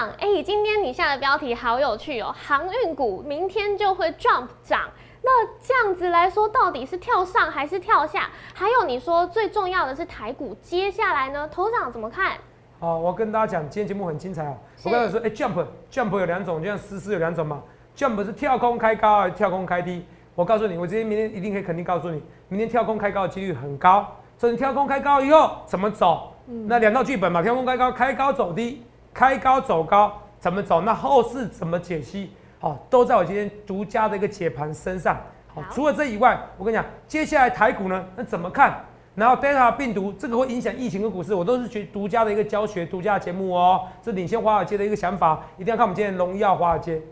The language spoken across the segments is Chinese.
长，哎，今天你下的标题好有趣哦，航运股明天就会 jump 涨。那这样子来说，到底是跳上还是跳下？还有你说最重要的是台股，接下来呢，头长怎么看？好，我跟大家讲，今天节目很精彩哦。我刚才说，哎，jump jump 有两种，就像思思有两种嘛。jump 是跳空开高，还是跳空开低？我告诉你，我今天明天一定可以肯定告诉你，明天跳空开高的几率很高。所以你跳空开高以后怎么走？那两套剧本嘛，跳空开高，开高走低，开高走高，怎么走？那后市怎么解析？好，都在我今天独家的一个解盘身上。好，除了这以外，我跟你讲，接下来台股呢，那怎么看？然后 Delta 病毒这个会影响疫情跟股市，我都是学独家的一个教学、独家的节目哦。这领先华尔街的一个想法，一定要看我们今天荣耀华尔街。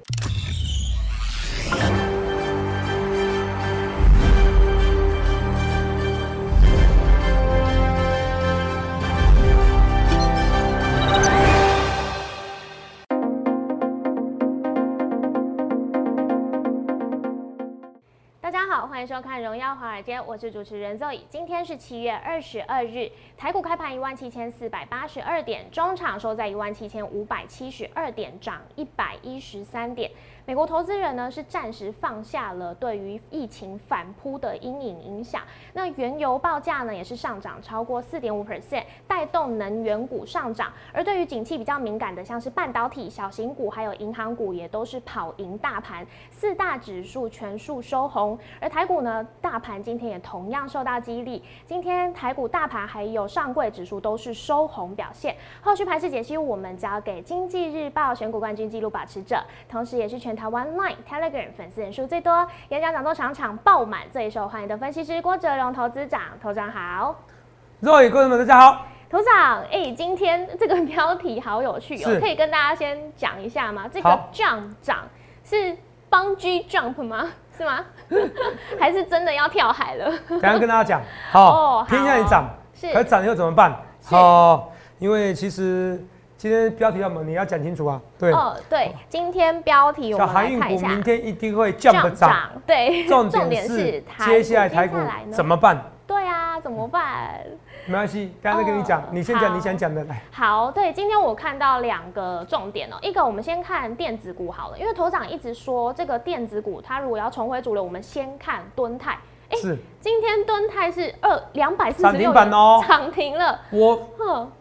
大家好欢迎收看《荣耀华尔街》，我是主持人 Zoe。今天是七月二十二日，台股开盘一万七千四百八十二点，中场收在一万七千五百七十二点，涨一百一十三点。美国投资人呢是暂时放下了对于疫情反扑的阴影影响，那原油报价呢也是上涨超过四点五 percent，带动能源股上涨。而对于景气比较敏感的，像是半导体、小型股还有银行股，也都是跑赢大盘，四大指数全数收红。而台股呢，大盘今天也同样受到激励，今天台股大盘还有上柜指数都是收红表现。后续盘势解析，我们交给经济日报选股冠军纪录保持者，同时也是全。台湾 Line Telegram 粉丝人数最多，演讲讲座场场爆满，最受欢迎的分析师郭哲荣投资长，投长好，各位观众们大家好，头长，哎，今天这个标题好有趣哦，可以跟大家先讲一下吗？这个 jump 涨是帮 G jump 吗？是吗？还是真的要跳海了？等下跟大家讲，好，偏向你涨，是，可涨以后怎么办？好，因为其实。今天标题要么你要讲清楚啊，对，哦对，今天标题我们来看一下，明天一定会降不涨，对，重点是接下来台股怎么办？对啊，怎么办？没关系，刚才跟你讲，你先讲你想讲的来。好，对，今天我看到两个重点哦，一个我们先看电子股好了，因为头长一直说这个电子股它如果要重回主流，我们先看敦泰。是，今天敦泰是二两百四十六板哦，涨停了。我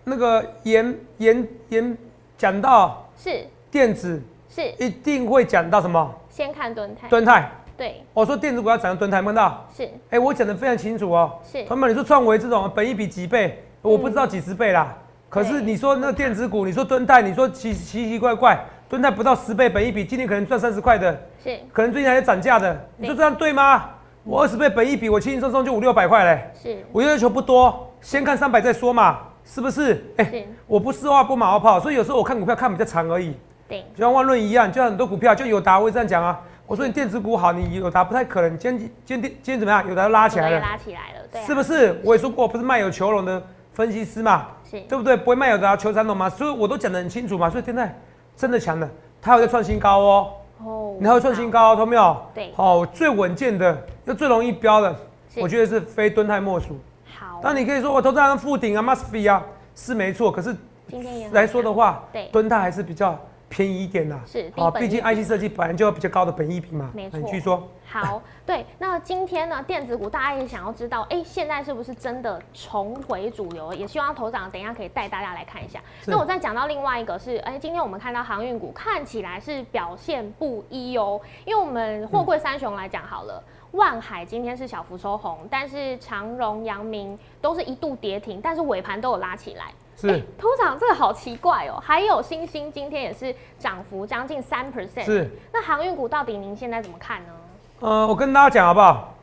那个严严严讲到是电子是一定会讲到什么？先看敦泰，敦泰对，我说电子股要涨到敦泰，看到是？哎，我讲的非常清楚哦。是，朋友们，你说创维这种本一比几倍？我不知道几十倍啦。可是你说那电子股，你说蹲泰，你说奇奇奇怪怪，蹲泰不到十倍本一比，今天可能赚三十块的，是，可能最近还在涨价的，你说这样对吗？我二十倍本一比，我轻轻松松就五六百块嘞。是，我要求不多，先看三百再说嘛，是不是？哎，我不是话不马后炮，所以有时候我看股票看比较长而已。对，就像万润一样，就像很多股票，就有达我会这样讲啊。我说你电子股好，你有达不太可能。今天今天今天怎么样？有达拉起来了，拉起来了，对，是不是？我也说过，不是卖有求龙的分析师嘛，是，对不对？不会卖有达求三龙嘛，所以我都讲得很清楚嘛。所以现在真的强了，它有在创新高哦。哦，你还会创新高，懂没有？对，好，最稳健的又最容易标的，我觉得是非敦泰莫属。好，那你可以说我投资人附顶啊，must be 啊，是没错。可是今天来说的话，对，敦泰还是比较。便宜一点啦，是啊，毕竟 IC 设计本来就要比较高的本益比嘛。没错，你去说好，对，那今天呢，电子股大家也想要知道，哎，现在是不是真的重回主流？也希望头长等一下可以带大家来看一下。那我再讲到另外一个是，哎，今天我们看到航运股看起来是表现不一哦，因为我们货柜三雄来讲好了，万海今天是小幅收红，但是长荣、阳明都是一度跌停，但是尾盘都有拉起来。是，通常这个好奇怪哦。还有星星今天也是涨幅将近三 percent。是，那航运股到底您现在怎么看呢？呃，我跟大家讲好不好？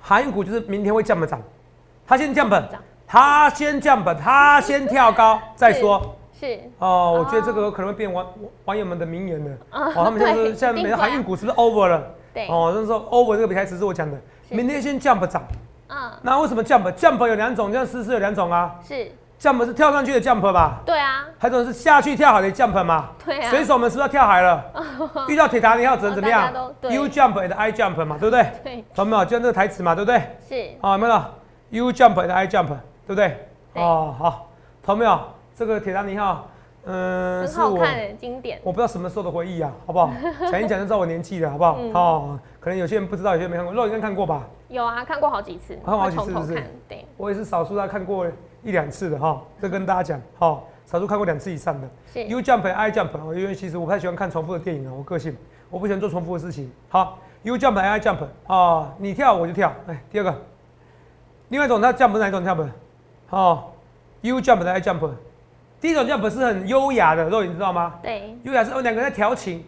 航运股就是明天会降不涨，它先降本，它先降本，它先跳高 再说。是。哦，我觉得这个可能会变网网友们的名言了。哦，他们现在现在每个航运股是不是 over 了？对。哦，就是说 over 这个比台词是我讲的，明天先降不涨。嗯。那为什么降本？降本有两种，这样试试有两种啊。是。Jump 是跳上去的 jump 吧？对啊，还有种是下去跳海的 jump 嘛？对啊。水手们是不是要跳海了？遇到铁达尼号只能怎么样？U jump and I jump 嘛，对不对？对。懂没有？就这个台词嘛，对不对？是。好，没有？U jump and I jump，对不对？哦，好，懂没有？这个铁达尼号嗯，很好看的经典。我不知道什么时候的回忆啊，好不好？讲一讲就知道我年纪了，好不好？哦，可能有些人不知道，有些人没看过。肉应该看过吧？有啊，看过好几次，看过好几次，是不是？对，我也是少数他看过一两次的哈。这跟大家讲，哈，少数看过两次以上的。是。You jump, I jump。因为其实我不太喜欢看重复的电影啊，我个性，我不喜欢做重复的事情。好，You jump, I jump。啊，你跳我就跳。哎，第二个，另外一种它 jump 是哪一种 jump？好，You jump, I jump。第一种 jump 是很优雅的，肉你知道吗？对，优雅是哦两个人在调情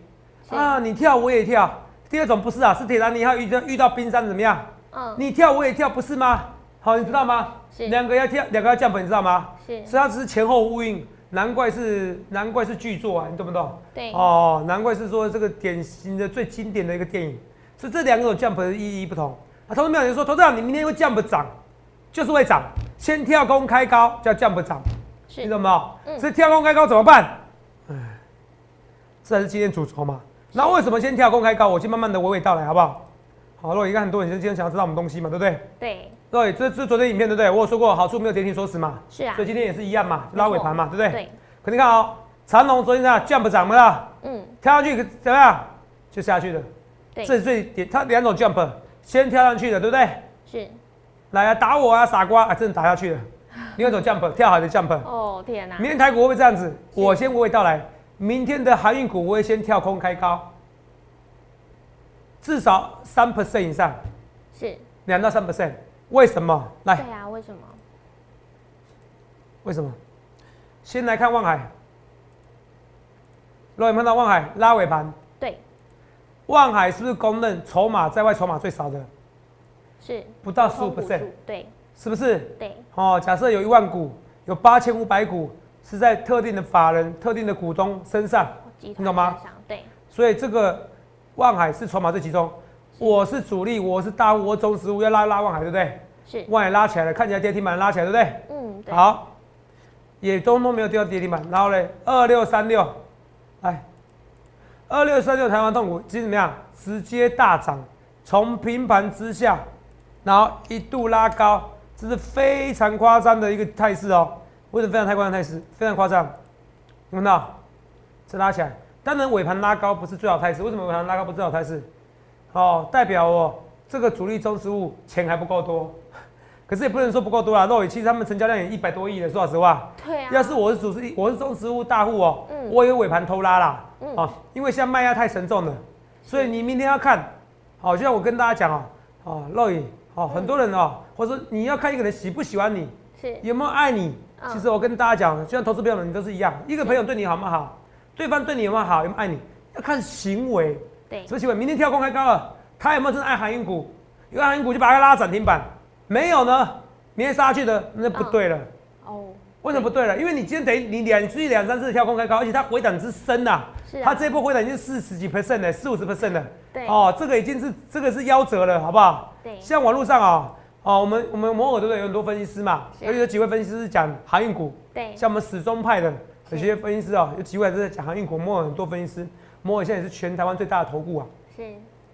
啊，你跳我也跳。第二种不是啊，是铁达尼号遇到遇到冰山怎么样？嗯，你跳我也跳，不是吗？好，你知道吗？是两个要跳，两个要 jump，你知道吗？是，所以它只是前后呼应，难怪是难怪是巨作啊，你懂不懂？对，哦，难怪是说这个典型的最经典的一个电影，所以这两种 jump 的意义不同。啊，投资有人说，投资长你明天会 jump 涨，就是会涨，先跳空开高叫 jump 涨。你懂没有？嗯，所以跳空开高怎么办？哎，这才是今天主轴嘛。那为什么先跳空开高？我先慢慢的娓娓道来，好不好？好，若应该很多人今天想要知道我们东西嘛，对不对？对。对，这这昨天影片对不对？我有说过好处没有跌停锁死嘛。是啊。所以今天也是一样嘛，拉尾盘嘛，对不对？对。可你看哦，长龙昨天啊，jump 涨没了？嗯。跳上去怎么样？就下去了。对。这是最点，它两种 jump，先跳上去的，对不对？是。来啊，打我啊，傻瓜啊，真的打下去了。另外一种 jump 跳海的 jump 哦天哪！明天台股会不会这样子？我先娓娓道来。明天的航运股我会先跳空开高，至少三 percent 以上，是两到三 percent。为什么？来，对啊，为什么？为什么？先来看望海，若有看到望海拉尾盘，对，望海是不是公认筹码在外筹码最少的？是不到十五 percent，对。是不是？对。哦，假设有一万股，有八千五百股是在特定的法人、特定的股东身上，你懂吗？对。所以这个望海是筹码最集中，我是主力，我是大户，我中实物要拉拉望海，对不对？是。望海拉起来了，看起来跌停板拉起来，对不对？嗯，对。好，也通通没有跌到跌停板，然后嘞，二六三六，来，二六三六台湾痛股，今天怎么样？直接大涨，从平盘之下，然后一度拉高。这是非常夸张的一个态势哦，为什么非常太夸张态势？非常夸张，看到？这拉起来，当然尾盘拉高不是最好态势，为什么尾盘拉高不是最好态势？哦，代表哦，这个主力中实物钱还不够多，可是也不能说不够多啊。肉眼其实他们成交量也一百多亿了，说老实话。对啊。要是我是主力，我是中实物大户哦，嗯，我有尾盘偷拉啦，嗯，啊，因为现在卖压太沉重了，所以你明天要看，好，就像我跟大家讲哦，哦，肉眼。哦，很多人哦，或者说你要看一个人喜不喜欢你，是有没有爱你。其实我跟大家讲，就像投资朋友们，你都是一样。一个朋友对你好不好，对方对你有没有好，有没有爱你，要看行为。对，什么行为？明天跳空开高了，他有没有真的爱航运股？有航运股就把它拉涨停板，没有呢，明天杀去的那不对了。哦，为什么不对了？因为你今天等于你两续两三次跳空开高，而且它回档之深呐。是。它这一波回档已经四十几 percent 了，四五十 percent 了。对。哦，这个已经是这个是夭折了，好不好？像网络上啊，哦，我们我们摩尔对不对？有很多分析师嘛，而且有几位分析师是讲航运股。对。像我们始终派的有些分析师啊，有几位是在讲航运股。摩尔很多分析师，摩尔现在也是全台湾最大的投顾啊。是。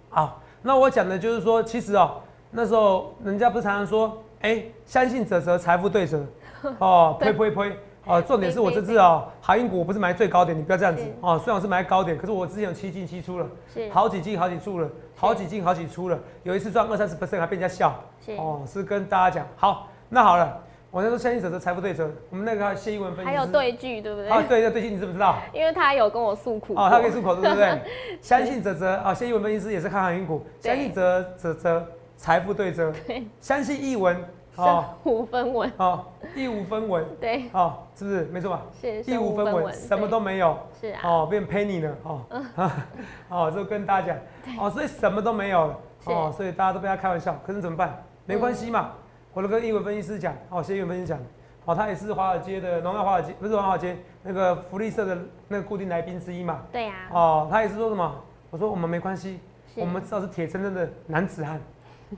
啊，那我讲的就是说，其实哦，那时候人家不是常常说，哎，相信者则财富对折，哦，呸呸呸。哦，重点是我这次哦，航运股我不是买最高点，你不要这样子哦。虽然我是买高点，可是我之前有七进七出了，是好几进好几出了，好几进好几出了。有一次赚二三十 percent 还被人家笑，哦，是跟大家讲好。那好了，我那时候相信者的财富对折，我们那个谢英文分析还有对句对不对？啊，对对对句你知不知道？因为他有跟我诉苦。哦，他可以诉苦对不对？相信者则啊，谢英文分析师也是看航运股，相信者则则财富对折，对，相信译文。哦，五分文。哦，一五分文，对，哦，是不是？没错吧？是，一五分文，什么都没有，是啊，哦，变 penny 了，哦，哦，就跟大家讲，哦，所以什么都没有了，哦，所以大家都被他开玩笑，可是怎么办？没关系嘛，我都跟英文分析师讲，哦，谢英文分析讲，哦，他也是华尔街的荣耀华尔街，不是华尔街那个福利社的那个固定来宾之一嘛，对呀，哦，他也是说什么？我说我们没关系，我们至少是铁铮铮的男子汉。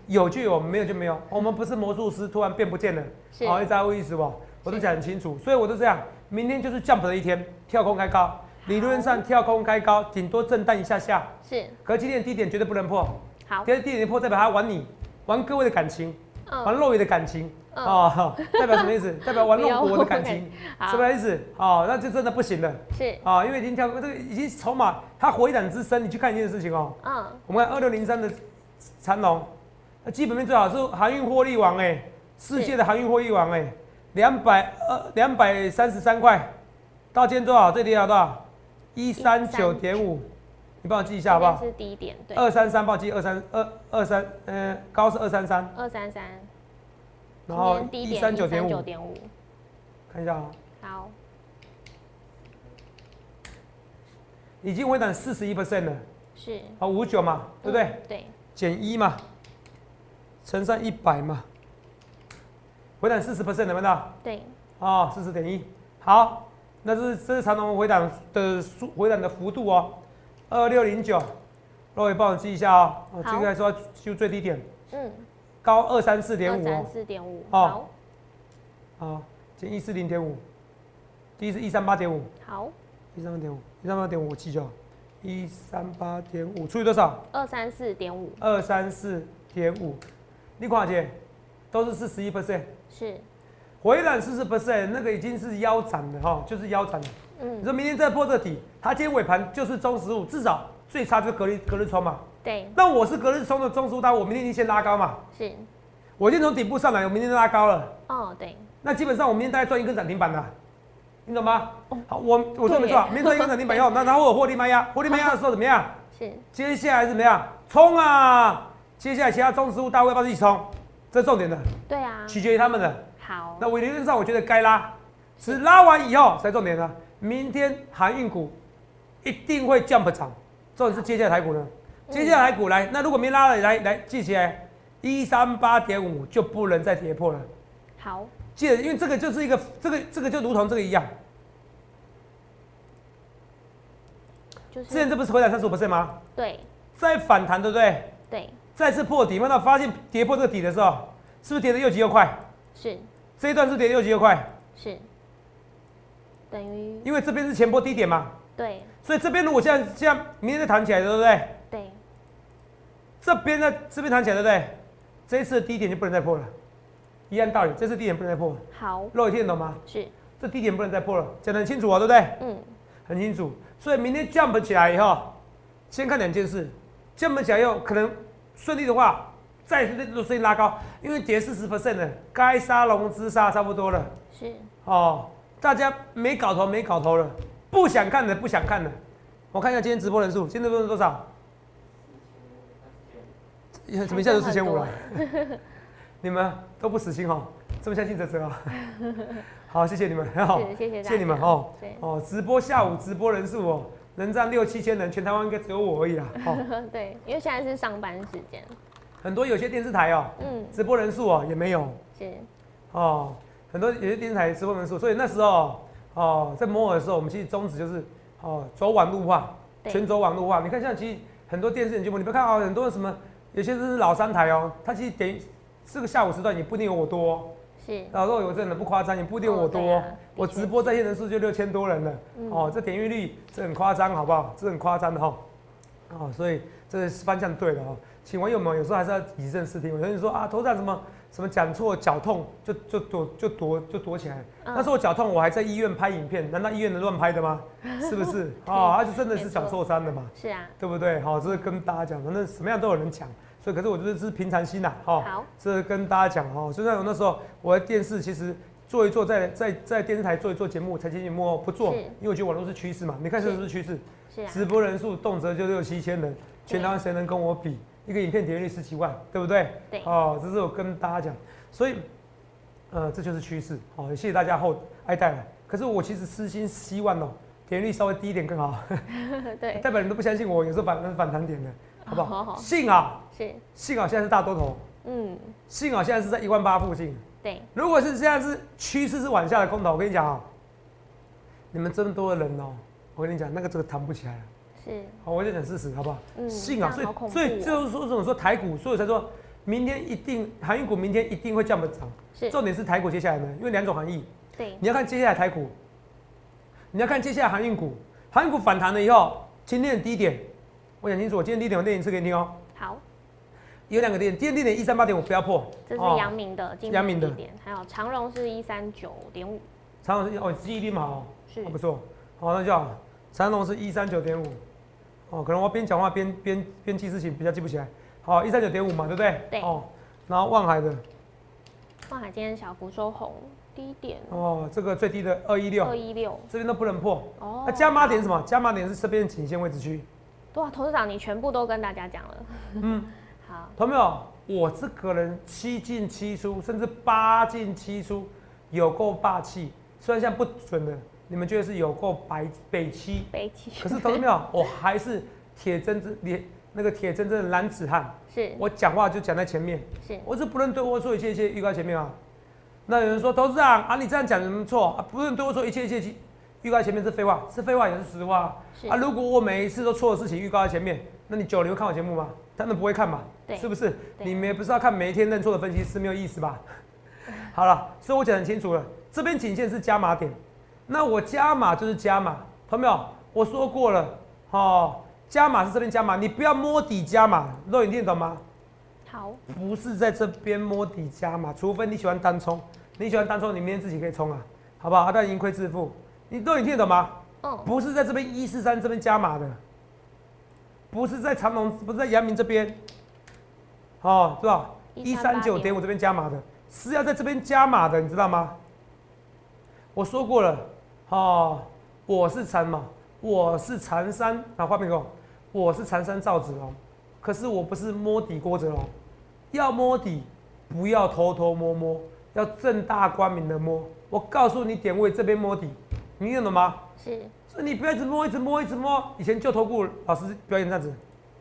有就有，没有就没有。我们不是魔术师，突然变不见了。好，一在乎意思不？我都讲很清楚，所以我都这样。明天就是 jump 的一天，跳空开高，理论上跳空开高，顶多震荡一下下。是。可今天的低点绝对不能破。好。今天低点破，代表他玩你，玩各位的感情。嗯玩肉鱼的感情嗯哦，代表什么意思？代表玩肉我的感情，好什么意思？哦，那就真的不行了是，啊，因为已经跳这个已经筹码它回档之深，你去看一件事情哦，嗯，我们看二六零三的长龙，那基本面最好是航运获利王哎，世界的航运获利王哎，两百二两百三十三块，到今天多少？最低要多少？一三九点五，你帮我记一下好不好这？是低点，对，二三三，帮我记二三二二三，嗯，高是二三三，二三三，然后一三九点五，九点五，看一下啊，好，已经回档四十一 percent 了，是，好，五九嘛，对不对？嗯？对，减一嘛，乘上一百嘛，回档四十 percent 有没有到？对，哦，四十点一，好，那这是这是长隆回档的速回档的幅度哦，二六零九，各位帮我记一下哦，哦，好这个来说就最低点，嗯，高二三四点五二三哦，四点五，哦。好，好，减一四零点五，第一是一三八点五，好，一三八点五，一三八点五我记就好，一三八点五除以多少？二三四点五，二三四点五，你看姐，都是四十一 percent。是，回档四十 percent，那个已经是腰斩了哈，就是腰斩了。你嗯，说明天再破这底，它今天尾盘就是中十五，至少最差就是隔日隔日冲嘛。对，那我是隔日冲的中十五单，我明天已经先拉高嘛。是，我今天从底部上来，我明天就拉高了。哦，对，那基本上我明天大概赚一根涨停板的，你懂吗哦？好，我我说没错啊，明天赚一根涨停板以后，那然后我有获利卖压，获利卖压的时候怎么样？是，接下来怎么样？冲啊！接下来其他中植物大位要不要一起冲？这是重点的，对啊，取决于他们的。好，那我理论上我觉得该拉，只拉完以后才重点呢。明天航运股一定会 jump 涨，重点是接下来台股呢。接下来台股来，那如果没拉了，来来记起来，一三八点五就不能再跌破了。好，记得，因为这个就是一个，这个这个就如同这个一样，就是之前这不是回档三十五 percent 吗？对再反弹，对不对？对再次破底，那到发现跌破这个底的时候，是不是跌的又急又快？是这一段是跌的又急又快，是，等于因为这边是前波低点嘛，对所以这边如果现在这样明天再弹起来，对不对？对这边呢，这边弹起来，对不对？这一次的低点就不能再破了，一样道理，这次低点不能再破。好肉眼听得懂吗？是这低点不能再破了，讲得很清楚啊，对不对？嗯很清楚。所以明天 jump 起来以后，先看两件事，jump 起来以后可能顺利的话，再顺利拉高，因为跌四十 percent 了，该杀融资杀差不多了是哦。大家没搞头没搞头了，不想看的不想看了。我看一下今天直播人数，今天直播人数多少？怎么一下就四千五了？你们都不死心哦，这么相信哲哲啊？好，谢谢你们，很 好，谢谢谢谢你们哦。对哦，直播下午直播人数哦，能占六七千人，全台湾应该只有我而已啦。哦，对，因为现在是上班时间，很多有些电视台哦，嗯直播人数哦也没有是哦，很多有些电视台直播人数，所以那时候哦在摩尔的时候，我们其实宗旨就是哦走网路化，全走网路化。你看像其实很多电视节目，你不要看哦，很多什么有些是老三台哦，它其实等于这个下午时段也不一定有我多、哦。是然后我真的不夸张，也不一定我多、哦啊我直播在线人数就六千多人了，嗯哦，这点阅率这很夸张，好不好？这很夸张的哈、哦，所以这个方向对的哦。请网友们有时候还是要以正视听。有人说啊，头上什么什么讲错，脚痛就就躲就躲就躲起来。嗯那时候我脚痛，我还在医院拍影片，难道医院能乱拍的吗？是不是？哦，他就真的是脚受伤的嘛，是啊，对不对？好、这是跟大家讲，反正什么样都有人讲。所以，可是我觉得这是平常心呐、哈、好这跟大家讲哦，就像我那时候我在电视其实做一做在，在在电视台做一做节目，财经节目哦不做，因为我觉得网络是趋势嘛。你看这是不是趋势？是啊，直播人数动辄就六七千人，全台湾谁能跟我比？一个影片点阅率十几万，对不对？对哦，这是我跟大家讲，所以呃这就是趋势。好、也谢谢大家后爱戴了。可是我其实私心希望哦，点阅率稍微低一点更好，对 代表你都不相信我，有时候反反弹点的，好不好？好好幸好是幸好现在是大多头。嗯幸好现在是在一万八附近。对如果是现在是趋势是往下的空头，我跟你讲啊、你们这么多的人哦、我跟你讲，那个这个弹不起来了。是好，我就讲事实，好不好？嗯幸好，所以所以哦就是说，这种说台股，所以才说明天一定航运股明天一定会降本涨。是重点是台股接下来呢，因为两种含义，对你要看接下来台股，你要看接下来航运股，航运股反弹了以后，今天的低点，我讲清楚，我今天低点我念一次给你听哦、好。有两个点，今天低点一三八点五不要破，这是哦。阳明的今阳明的。还有长荣是一三九点五，长荣是哦记忆力蛮好，是。哦不错，好那就好，长荣是一三九点五，哦可能我边讲话边边边记事情比较记不起来，好一三九点五嘛对不对？对。哦，然后万海的望海今天小幅收红，低点。哦这个最低的二一六。二，一六，这边都不能破，哦。那加码点什么？加码点是这边颈线位置区。哇，董事长你全部都跟大家讲了，嗯，好，同没有？我这个人七进七出，甚至八进七出，有够霸气。虽然现在不准的，你们觉得是有够白北七，北七可是投资没有，我还是铁铮铮铁那个铁铮铮的男子汉。是我讲话就讲在前面，是我是不能对我说一切一切预告前面啊。那有人说董事长啊，你这样讲有什么错啊？不能对我说一切一切预告在前面是废话，是废话也是实话啊。是啊，如果我每一次都错的事情预告在前面，那你九零会看我节目吗？他们不会看嘛，对是不是？你们也不是要看每一天认错的分析师，没有意思吧？好了，所以我讲得很清楚了，这边颈线是加码点，那我加码就是加码，懂没有？我说过了，哦，加码是这边加码，你不要摸底加码，肉眼听得懂吗？好，不是在这边摸底加码，除非你喜欢单冲，你喜欢单冲，你明天自己可以冲啊，好不好？啊，但盈亏自负，你肉眼听得懂吗？嗯，不是在这边一四三这边加码的，不是在长隆，不是在阳明这边，哦，是吧？一三九点五这边加码的，是要在这边加码的，你知道吗？我说过了，哦，我是长嘛，我是长山啊，画面给我，我是长山赵子龙，可是我不是摸底郭子龙，要摸底不要偷偷摸摸，要正大光明的摸。我告诉你点位这边摸底，你听懂吗？是所以你不要一直摸，一直摸，一直摸。以前就投顾老师表演这样子，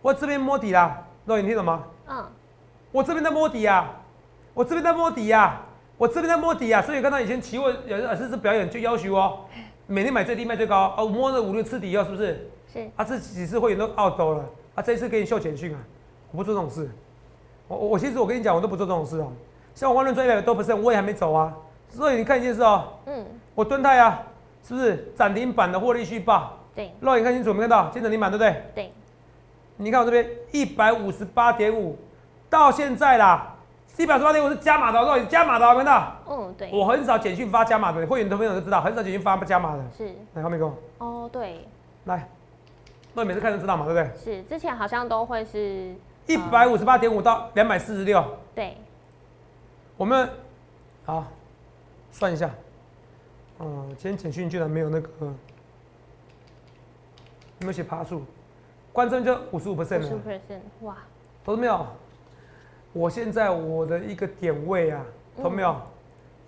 我这边摸底啦，肉眼听懂吗？嗯，我这边在摸底呀、我这边在摸底呀、我这边在摸底呀、所以看到以前期货有老师是表演就要求哦，每天买最低卖最高，哦，我摸了五六次底哦，是不是？是啊，这几次会员都澳兜了，啊，这一次给你秀简讯啊，我不做这种事。我我我其实我跟你讲，我都不做这种事哦。像我万润专业都不是，我也还没走啊。所以你看一件事哦，嗯，我蹲泰啊，是不是涨停板的获利续报？对肉眼看清楚，有没有看到？今天涨停板对不对？对，你看我这边一百五十八点五，到现在啦，一百五十八点五是加码的哦，肉眼加码的没有看到？嗯对，我很少简讯发加码的，会员的朋友都知道，很少简讯发不加码的。是来，后面给我哦对来，那你每次看就知道嘛，对不对？是，之前好像都会是一百五十八点五到两百四十六，对我们好算一下，嗯，今天简讯居然没有那个，有没有写爬数？关真就五十五 percent 五十了，percent，哇，懂没有？我现在我的一个点位啊，懂没有？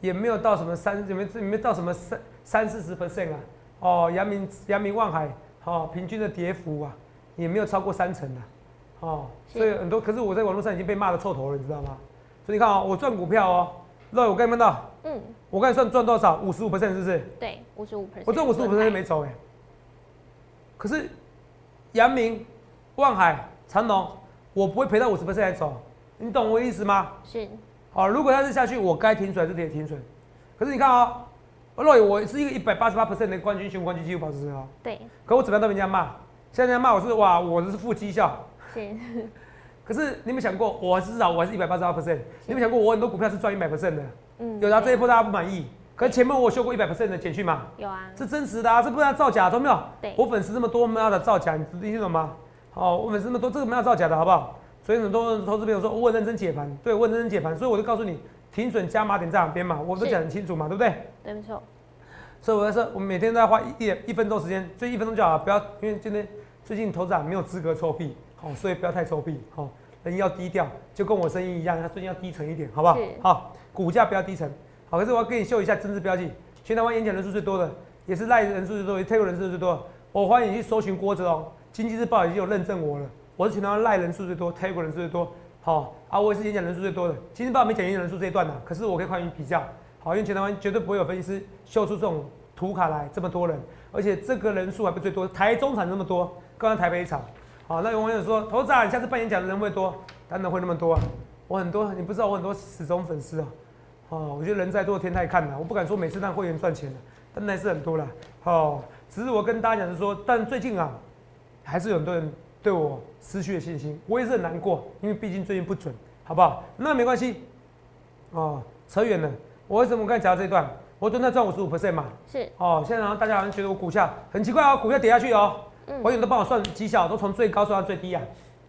也没有到什么三，也没也没有到什么三三四十 percent 啊。哦，阳明阳明望海，哦，平均的跌幅啊，也没有超过三成的、哦，所以很多，可是我在网络上已经被骂的臭头了，你知道吗？所以你看啊、我赚股票哦，那我刚才看到，嗯我刚才算赚多少？五十五 percent 是不是？对，五十五 percent，我赚五十五 percent 没走哎。可是阳明、望海、长隆，我不会赔到五十 percent 才走，你懂我意思吗？是好，如果它是下去，我该停损还是得停损。可是你看啊、若我是一个一百八十八 percent 的冠军熊冠军纪录保持者啊，对可我怎么样都被人家骂，现在人家骂我是哇，我这是负绩效。是可是你有没有想过，我至少我还是一百八十八 percent？你有没有想过，我很多股票是赚一百 percent 的？嗯有的这一波大家不满意，可是前面我修过一百 percent 的简讯嘛，有啊，是真实的啊，这不是造假，懂没有？对我粉丝那么多，没有的造假，你你听懂吗？好，我粉丝那么多，这个没有造假的好不好？所以很多投资朋友说，我很认真解盘，对我很认真解盘，所以我就告诉你，停损加码点在哪边嘛，我都是讲得很清楚嘛，对不对？对没错，所以我在说，我们每天都要花一点一分钟时间，就一分钟就好了，不要因为今天最近投资长没有资格抽屁，好，所以不要太抽屁，好，人要低调，就跟我声音一样，他最近要低沉一点，好不好？好，股价不要低沉，好，可是我要跟你秀一下政治标记，全台湾演讲人数最多的，也是赖人数最多，也 take 人数最多的，我欢迎你去搜寻郭哲哦，经济日报已经有认证我了，我是全台湾赖人数最多，take 人数最多，好，啊，我也是演讲人数最多的，经济日报没讲演讲人数这一段的，可是我可以欢迎比较。好，因为全台湾绝对不会有分析师秀出这种图卡来这么多人，而且这个人数还不最多，台中场那么多，刚刚台北一场。好，那有网友说，头子啊，你下次办演讲的人会多，当然会那么多啊。我很多，你不知道我很多死忠粉丝啊。哦，我觉得人在多天太看了，我不敢说每次让会员赚钱的，但还是很多了。哦，只是我跟大家讲是说，但最近啊，还是有很多人对我失去了信心，我也是很难过，因为毕竟最近不准，好不好？那没关系，哦，扯远了。我为什么刚才讲到这一段？我蹲在赚五十五 percent 嘛，是哦，现在好像大家好像觉得我股价很奇怪哦，股价跌下去哦，嗯我有人都帮我算绩效，都从最高算到最低啊。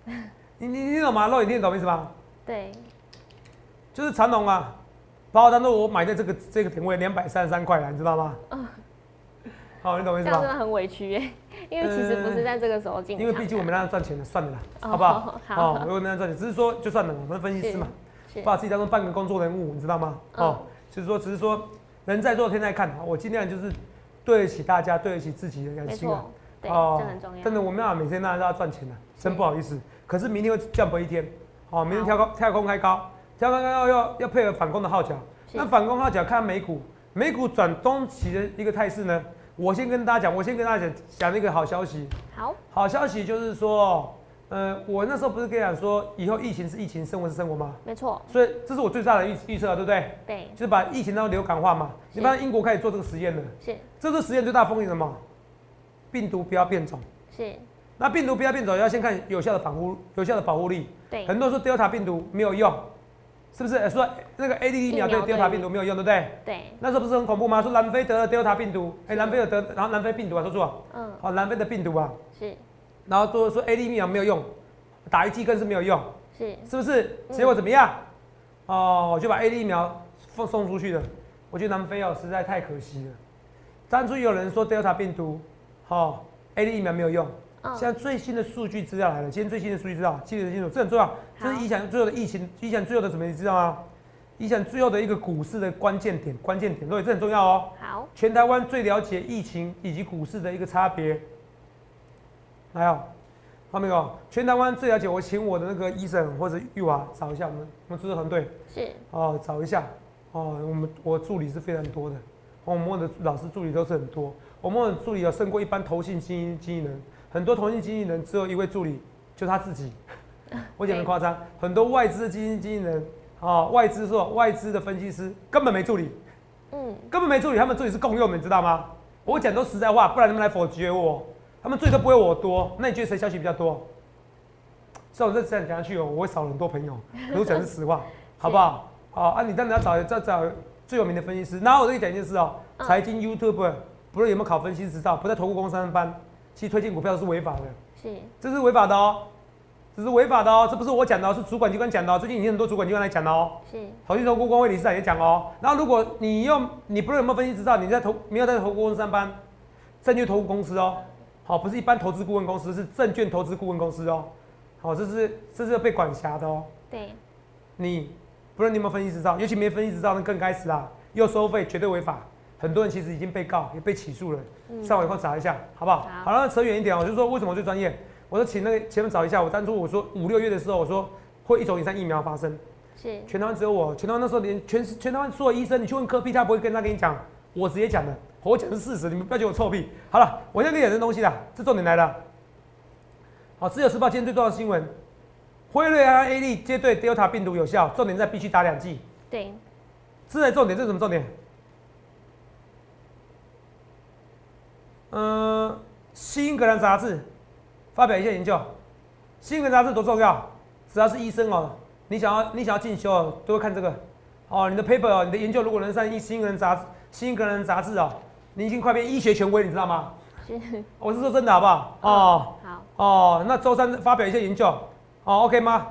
你你你懂吗？肉眼听得懂意思吗？对，就是长龙啊，把我当做我买在这个这个品位两百三十三块了，你知道吗？嗯好，你懂意思吗？真的很委屈耶，因为其实不是在这个时候进因为毕竟我没让他赚钱的，算了啦，哦好不好？好哦，我没让他赚钱，只是说就算了，我们分析师嘛，把自己当做半个工作人物，你知道吗？嗯哦，就是说，只是说人在做天在看，我尽量就是对得起大家，对得起自己的良没心啊。错，对，这很重要。真的，我没办法每天让大家赚钱的，真不好意思。可是明天会降博一天，好，明天跳高跳空开高，跳空开高要要配合反攻的号角。那反攻号角看美股，美股转东起的一个态势呢，我先跟大家讲，我先跟大家讲讲一个好消息。好，好消息就是说，呃，我那时候不是跟你讲说，以后疫情是疫情，生活是生活吗？没错，所以这是我最大的预预测啊，对不对？对，就是把疫情当流感化嘛。你发现英国开始做这个实验了，是这个实验最大的风险什么？病毒不要变种。是，那病毒不要变种，要先看有效的防护、有效的保护力。对，很多人说 Delta 病毒没有用，是不是？呃说那个 AD 疫苗对疫苗对 Delta 病毒没有用，对不对？对，那时候不是很恐怖吗？说南非得了 Delta 病毒，哎、南非有得，然后南非病毒啊，说错，嗯，好，南非的病毒啊，是然后都说 AD 疫苗没有用，打一剂更是没有用，是，是不是？嗯结果怎么样？哦，我就把 AD 疫苗送送出去了。我觉得南非哦实在太可惜了。当初有人说 Delta 病毒，好、a d 疫苗没有用，嗯，现在最新的数据资料来了，今天最新的数据资料记得清楚，这很重要，这是影响最后的疫情，影响最后的什么，你知道吗？影响最后的一个股市的关键点，关键点，所以这很重要哦。好，全台湾最了解疫情以及股市的一个差别。还有，后面哦，全台湾最了解，我请我的那个医生或者玉娃找一下我们我们制作团队是。哦，找一下。哦，我们我助理是非常多的，哦我们的老师助理都是很多，我们的助理有胜过一般投信经营经纪人，很多投信经纪人只有一位助理，就他自己，我讲的夸张，很多外资的基金经纪人，啊、外资说外资的分析师根本没助理，嗯，根本没助理，他们助理是共用的，你知道吗？我讲都实在话，不然他们来否决我，他们助理都不会我多，那你觉得谁消息比较多？所以我这样讲下去哦，我会少了很多朋友，可是我讲是实话，好不好？好啊，你当然要找要找最有名的分析师。然后我跟你讲一件事哦，嗯财经 YouTube 不论有没有考分析执照，不在投顾公司上班，其实推荐股票是违法的，是这是违法的哦，这是违法的哦，这不是我讲的哦，是主管机关讲的哦，最近已经很多主管机关来讲的哦。是，投信投顾工会理事长也讲哦。然后如果你用你不论有没有分析执照，你在投没有在投顾公司上班，证券投顾公司哦，好，不是一般投资顾问公司，是证券投资顾问公司哦。好，这是这是被管辖的哦。对，你不论你有没有分析执照，尤其没分析执照，那更该死啦，又收费，绝对违法。很多人其实已经被告，也被起诉了。嗯上网以后查一下，好不好？好好，那扯远一点哦，我就说为什么最专业，我说请那个前面找一下。我当初我说五六月的时候，我说会一种以上疫苗发生。是，全台湾只有我，全台湾那时候连全全台湾所有医生，你去问科比，他不会跟他跟你讲，我直接讲的，我讲的是事实，你们不要觉得我臭屁。好了，我现在跟你讲这东西啦，这重点来了。好，自由时报今天最重要的新闻，辉瑞和 A 利皆对 Delta 病毒有效，重点在必须打两剂。对，这才重点，这是什么重点？嗯、新英格兰杂志发表一些研究，新英格兰杂志多重要？只要是医生哦，你想要你想要进修哦，都会看这个。哦，你的 paper 哦，你的研究如果能上新新英格兰杂志新英格兰杂志哦，你已经快变医学权威，你知道吗？是，我是说真的，好不好？哦好，哦，那周三发表一些研究，哦，OK 吗？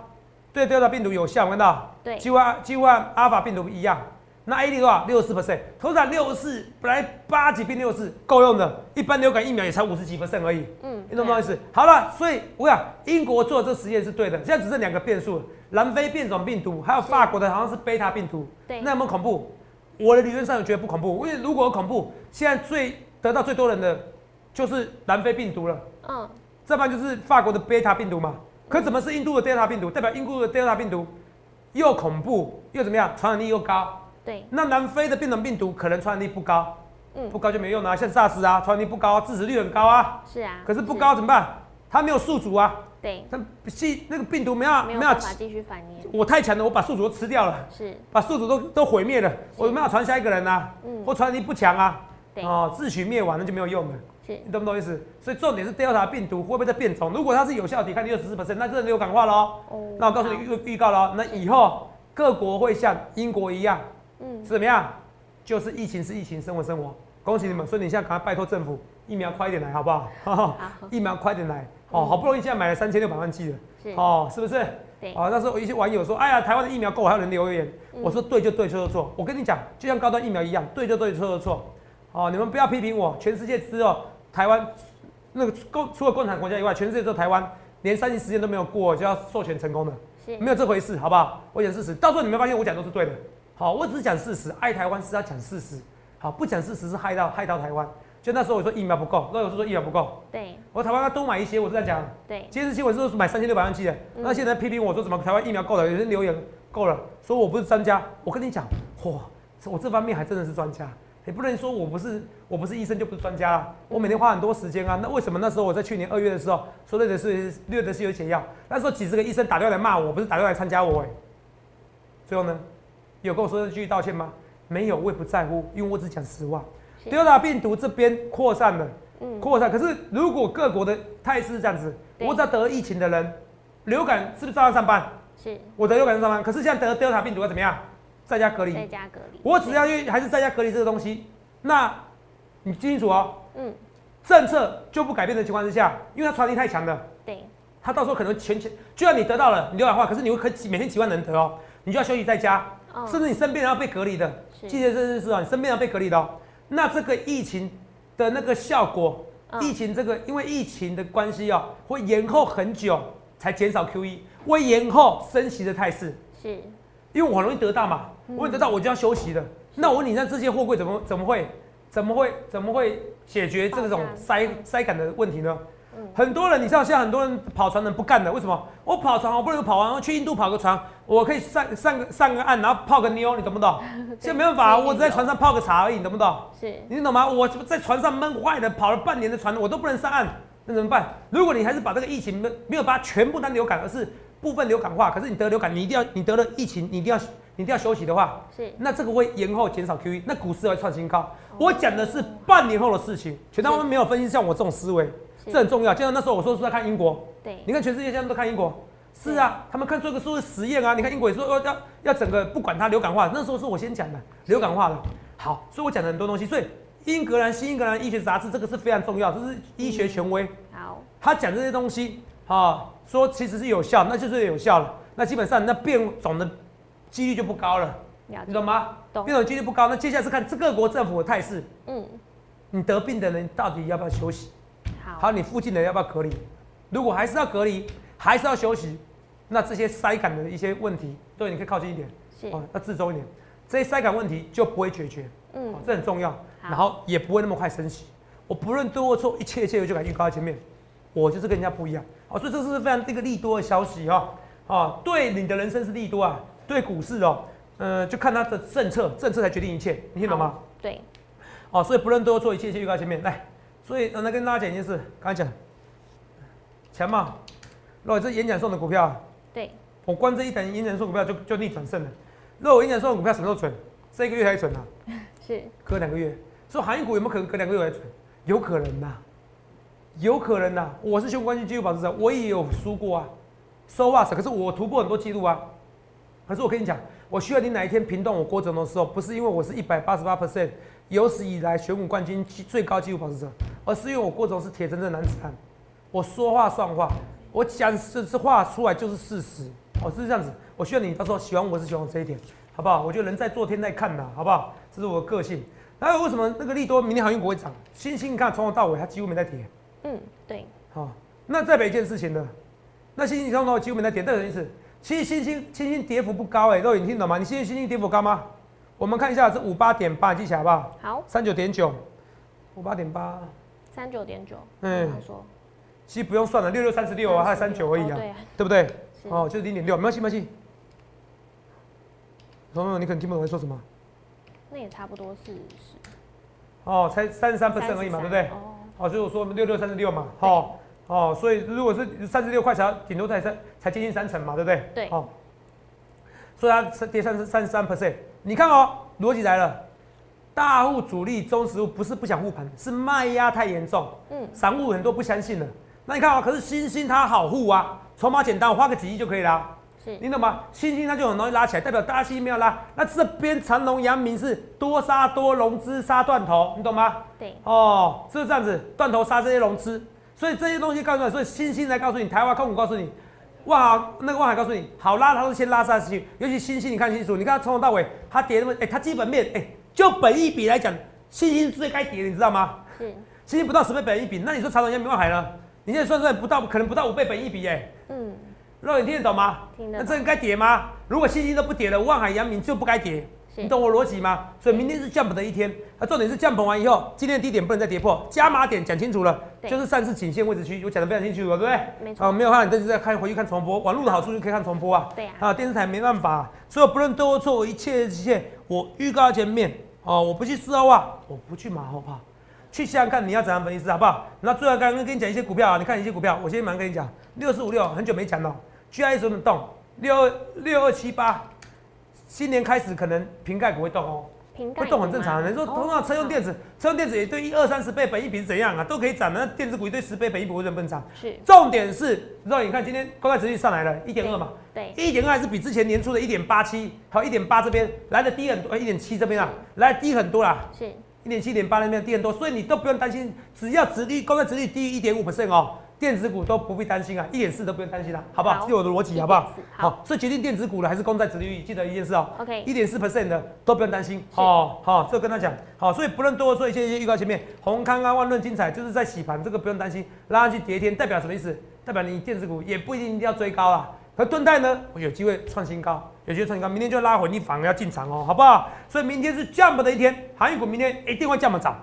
对 Delta 病毒有效，我看到？对几乎按几乎和阿法病毒一样。那 A D 多少？六十四 percent，头场六十四，本来八几变六十四，够用的。一般流感疫苗也才五十几 percent 而已，嗯，你懂不懂意思？好了，所以我想英国做的这实验是对的，现在只剩两个变数：南非变种病毒，还有法国的好像是贝塔病毒。对那有没有恐怖？我的理论上觉得不恐怖，因为如果恐怖，现在最得到最多人的就是南非病毒了。嗯，这般就是法国的贝塔病毒嘛。可怎么是印度的 Delta 病毒？代表印度的 Delta 病毒又恐怖又怎么样？传染力又高。对，那南非的变种病毒可能传染力不高，嗯不高就没用啊。像 SARS 啊，传染力不高，致死率很高啊。是啊，可是不高怎么办？它没有宿主啊，对，它细那个病毒没有没有办，法继续繁衍，我太强了，我把宿主都吃掉了，是，把宿主都都毁灭了，我没有传下一个人啊，嗯，或传染力不强啊，对，哦，自取灭亡那就没有用了。是你懂不懂意思？所以重点是 Delta 病毒会不会再变种？如果它是有效抵抗力二十四 percent，那真的流感化了哦。哦那我告诉你预预告了哦，那以后各国会像英国一样，嗯是怎么样？就是疫情是疫情，生活生活。恭喜你们！所以你现在赶快拜托政府，疫苗快一点来，好不好？好疫苗快点来。哦，好不容易现在买了三千六百万剂了，哦，是不是？对哦，那时候有一些网友说，哎呀，台湾的疫苗够，还有人留言。嗯我说对就对，错就错。我跟你讲，就像高端疫苗一样，对就对，错就错。哦，你们不要批评我，全世界只有台湾那个共除了共产国家以外，全世界只有台湾连三级时间都没有过就要授权成功的，是没有这回事，好不好？我讲事实，到时候你们发现我讲都是对的。好，我只是讲事实，爱台湾是要讲事实。好，不讲事实是害到害到台湾。就那时候我说疫苗不够，那我是说疫苗不够，对我说台湾要多买一些，我是在讲。对今天是新闻是说买三千六百万剂的，那现在批评我说怎么台湾疫苗够了，有人留言够了，说我不是专家。我跟你讲，嚯，我这方面还真的是专家，也不能说我不是我不是医生就不是专家啦。我每天花很多时间啊。那为什么那时候我在去年二月的时候说瑞德是瑞德是有解药，那时候几十个医生打电话来骂我，不是打电话来参加我哎、最后呢，有跟我说这句道歉吗？没有，我也不在乎，因为我只讲实话。是 Delta 病毒这边扩散了。嗯扩散。可是如果各国的态势是这样子，我只要得疫情的人，流感是不是照样上班？是我得流感上班，可是现在得 Delta 病毒要怎么样？在家隔离。在家隔离，我只要因为还是在家隔离这个东西，那你记清楚哦，嗯政策就不改变的情况之下，因为它传递太强了，对它到时候可能全全，就算你得到了你流感化，可是你会可几每天几万人得哦，你就要休息在家，嗯甚至你生病了要被隔离的，是记得这件事啊，你生病要被隔离的哦。那这个疫情的那个效果，嗯疫情这个因为疫情的关系哦，会延后很久才减少 QE，会延后升息的态势。是因为我很容易得到嘛，嗯我很得到我就要休息的。那我问你，那这些货柜怎么怎么会怎么会怎么会解决这种塞塞感的问题呢？嗯很多人你知道，现在很多人跑船的不干的，为什么？我跑船，我不能跑完，我去印度跑个船，我可以上上个上个岸，然后泡个妞，你懂不懂？现在没办法，我只在船上泡个茶而已，你懂不懂？是你懂吗？我在船上闷坏了，跑了半年的船，我都不能上岸，那怎么办？如果你还是把这个疫情没没有把它全部当流感，而是部分流感化，可是你得流感，你一定要你得了疫情，你一定要你一定要休息的话，是那这个会延后减少 QE，那股市会创新高。我讲的是半年后的事情，全台湾没有分析像我这种思维，是这很重要。就像那时候我说是在看英国，对。你看全世界现在都看英国，是啊，他们看做个数实验啊。你看英国也说要要要整个不管它流感化，那时候是我先讲的流感化了。好，所以我讲了很多东西，所以英格兰新英格兰医学杂志这个是非常重要，这是医学权威，好。他讲这些东西啊，说其实是有效，那就是有效了。那基本上那变种的几率就不高了，你懂吗？懂。变种几率不高，那接下来是看这各国政府的态势，嗯。你得病的人到底要不要休息？好。还有你附近的要不要隔离？如果还是要隔离，还是要休息，那这些塞感的一些问题，对，你可以靠近一点，是。哦，要自重一点，这些塞感问题就不会解决，嗯。哦，这很重要，好。然后也不会那么快升息。我不论对或错，一切一切我就敢预告在前面，我就是跟人家不一样，哦，所以这是非常这个利多的消息哈、哦，啊，对你的人生是利多啊，对股市哦，呃，就看他的政策，政策才决定一切，你听懂吗？对。哦，所以不论对或错，一切一切预告前面。来。所以，我来跟大家讲一件事，刚才讲，钱嘛，如果这演讲送的股票啊，对我光这一等演讲送股票就就逆转胜了。如果我演讲送的股票什么时候准？这个月才准啊，是隔两个月。所以航运股有没有可能隔两个月才准？有可能呐、有可能呐、我是雄关系技术保持者，我也有输过啊，so what？可是我突破很多记录啊。可是我跟你讲，我需要你哪一天评断我郭总的时候，不是因为我是一百八十八 percent 有史以来选股冠军最高纪录保持者，而是因为我郭总是铁铮铮男子汉，我说话算话，我讲这这话出来就是事实，哦，是这样子。我需要你到时候喜欢我是喜欢我这一点，好不好？我觉得人在做天在看呐，好不好？这是我的个性。还有为什么那个利多明天航运不会涨？星星你看从头到尾它几乎没在跌，嗯对好、那再北一件事情呢？那星星从头到尾几乎没在跌，这什么意思？其实星星星星跌幅不高哎、各位你听懂吗？你现在星星跌幅高吗？我们看一下这五八点八，记起来好不好？好。三九点九，五八点八，三九点九。嗯。说。其实不用算了，六六三十六啊，还有三九而已啊，哦对不对？哦，就是零点六，没关系没关系。朋友，你可能听不懂我在说什么。那也差不多四十。哦，才三十三 percent 而已嘛，对不对？哦。哦，所以我说我们六六三十六嘛，哦哦，所以如果是三十六块才顶多才三才接近三成嘛，对不对？对。哦，所以它跌三十三十三 percent，你看哦，逻辑来了，大户主力中实户不是不想护盘，是卖压太严重。嗯，散户很多不相信了。那你看啊，可是新兴它好护啊，筹码简单，我花个几亿就可以了。是，你懂吗？新兴它就很容易拉起来，代表大新没有拉。那这边长隆、阳明是多杀多融资杀断头，你懂吗？对。哦，是这样子，断头杀这些融资，所以这些东西告诉你，所以新兴来告诉你，台湾控股告诉你，哇，那个万海告诉你，好拉，它是先拉上去。尤其星星，你看清楚，你看从头到尾它跌那么，哎，它基本面，哎，就本一比来讲，星星最该跌的，你知道吗？是。星星不到十倍本一比，那你说长隆、阳明、万海呢？你现在算算不到，可能不到五倍本一比，哎。嗯。肉眼听得懂吗？听得。那这个该跌吗？如果星星都不跌了，万海、阳明就不该跌。你懂我逻辑吗？所以明天是降本的一天。那重点是降本完以后，今天的低点不能再跌破，加码点讲清楚了，就是上次颈线位置区，我讲的非常清楚了，对不对？没错。啊，没有看，你这是再看回去看重播。网络的好处就可以看重播啊。对啊。啊，电视台没办法，所以不论对错，我一切一切，我预告前面哦，我不去四号袜，我不去马后炮，去想想看你要怎样分析，好不好？那最后刚刚跟你讲一些股票啊，你看一些股票，我先马上跟你讲，六四五六很久没讲了。G I 什么动？六二六二七八，新年开始可能瓶盖股会动哦，会动很正常。你说同样车用电子，车用电子也对一二三十倍本一比是怎样啊？都可以涨的。那电子股一对十倍本一比为什么不能涨？是。重点是，知道你看今天公开值率上来了，一点二嘛。对。一点二还是比之前年初的一点八七，还有一点八这边来的低很多，一点七这边啊，来低很多啦。是。一点七点八那边低很多，所以你都不用担心，只要值率公开值率低于一点五 percent 哦。电子股都不必担心啊，一点四都不用担心了，好不好？是我的逻辑，好不好？好，所以决定电子股的还是公债殖利率，记得一件事哦。OK，一点四 percent 的都不用担心。哦，好，这个跟他讲。好，所以不论多说一些一些预告前面，宏康啊万润精彩，就是在洗盘，这个不用担心。拉上去跌天，代表什么意思？代表你电子股也不一定一定要追高啊。可盾泰呢，我有机会创新高，有机会创新高，明天就拉回，你反而要进场哦，好不好？所以明天是降 u 的一天，航运股明天一定会降 u 涨，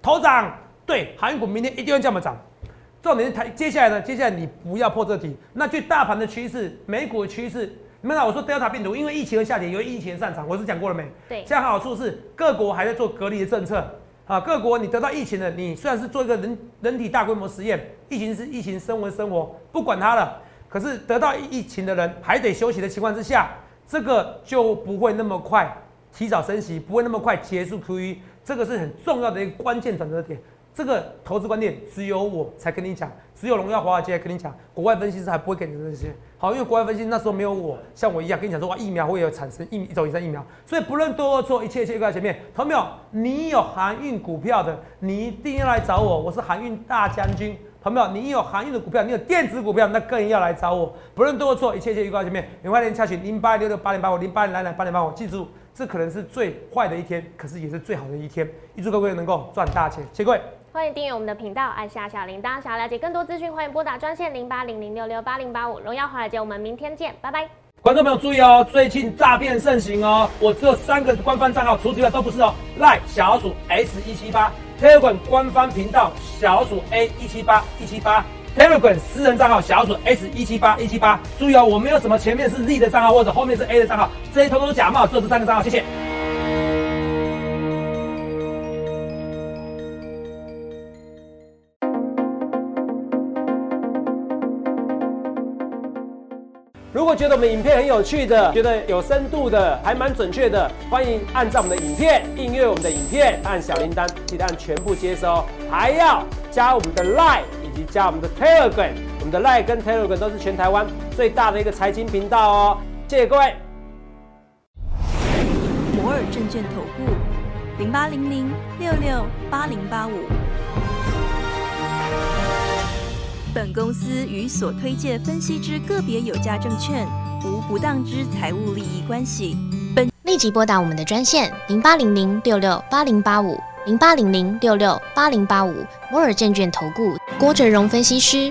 头涨。对，航运股明天一定会降 u 涨。重点是台，接下来呢？接下来你不要破这题。那对大盘的趋势，美股的趋势，你们看我说 Delta 病毒，因为疫情而下跌，由于疫情上场，我是讲过了没？对。现在好处是各国还在做隔离的政策啊，各国你得到疫情了，你虽然是做一个人人体大规模实验，疫情是疫情，生活生活不管它了，可是得到疫情的人还得休息的情况之下，这个就不会那么快提早升息，不会那么快结束 QE，这个是很重要的一个关键转折点。这个投资观念只有我才跟你讲，只有荣耀华尔街跟你讲，国外分析师还不会跟你这些。好，因为国外分析那时候没有我，像我一样跟你讲说，哇，疫苗会有产生一一种以上疫苗，所以不论多或错，一切一切都在前面。同没有？你有航运股票的，你一定要来找我，我是航运大将军。同没有？你有航运的股票，你有电子股票，那更要来找我。不论多或错，一切一切预告前面。零八年洽询零八六六八零八五零八零来来八零八五，记住，这可能是最坏的一天，可是也是最好的一天。预祝各位能够赚大钱，谢谢各位。欢迎订阅我们的频道，按下小铃铛。想要了解更多资讯，欢迎拨打专线零八零零六六八零八五。荣耀华尔街，我们明天见，拜拜。观众朋友注意哦，最近诈骗盛行哦，我只有三个官方账号，除此之外都不是哦。赖小鼠 S 一七八，Telegram 官方频道小鼠 A 一七八一七八，Telegram 私人账号小鼠 S 一七八一七八。注意哦，我没有什么前面是 Z 的账号或者后面是 A 的账号，这些通通假冒，只有这三个账号，谢谢。果觉得我们影片很有趣的，觉得有深度的，还蛮准确的，欢迎按照我们的影片订阅我们的影片，按小铃铛，记得按全部接收，还要加我们的 Line 以及加我们的 Telegram，我们的 Line 跟 Telegram 都是全台湾最大的一个财经频道哦，谢谢各位。摩尔证券投顾零八零零六六八零八五。本公司与所推介分析之个别有价证券无不当之财务利益关系。本立即拨打我们的专线零八零零六六八零八五零八零零六六八零八五摩尔证券投顾郭哲荣分析师。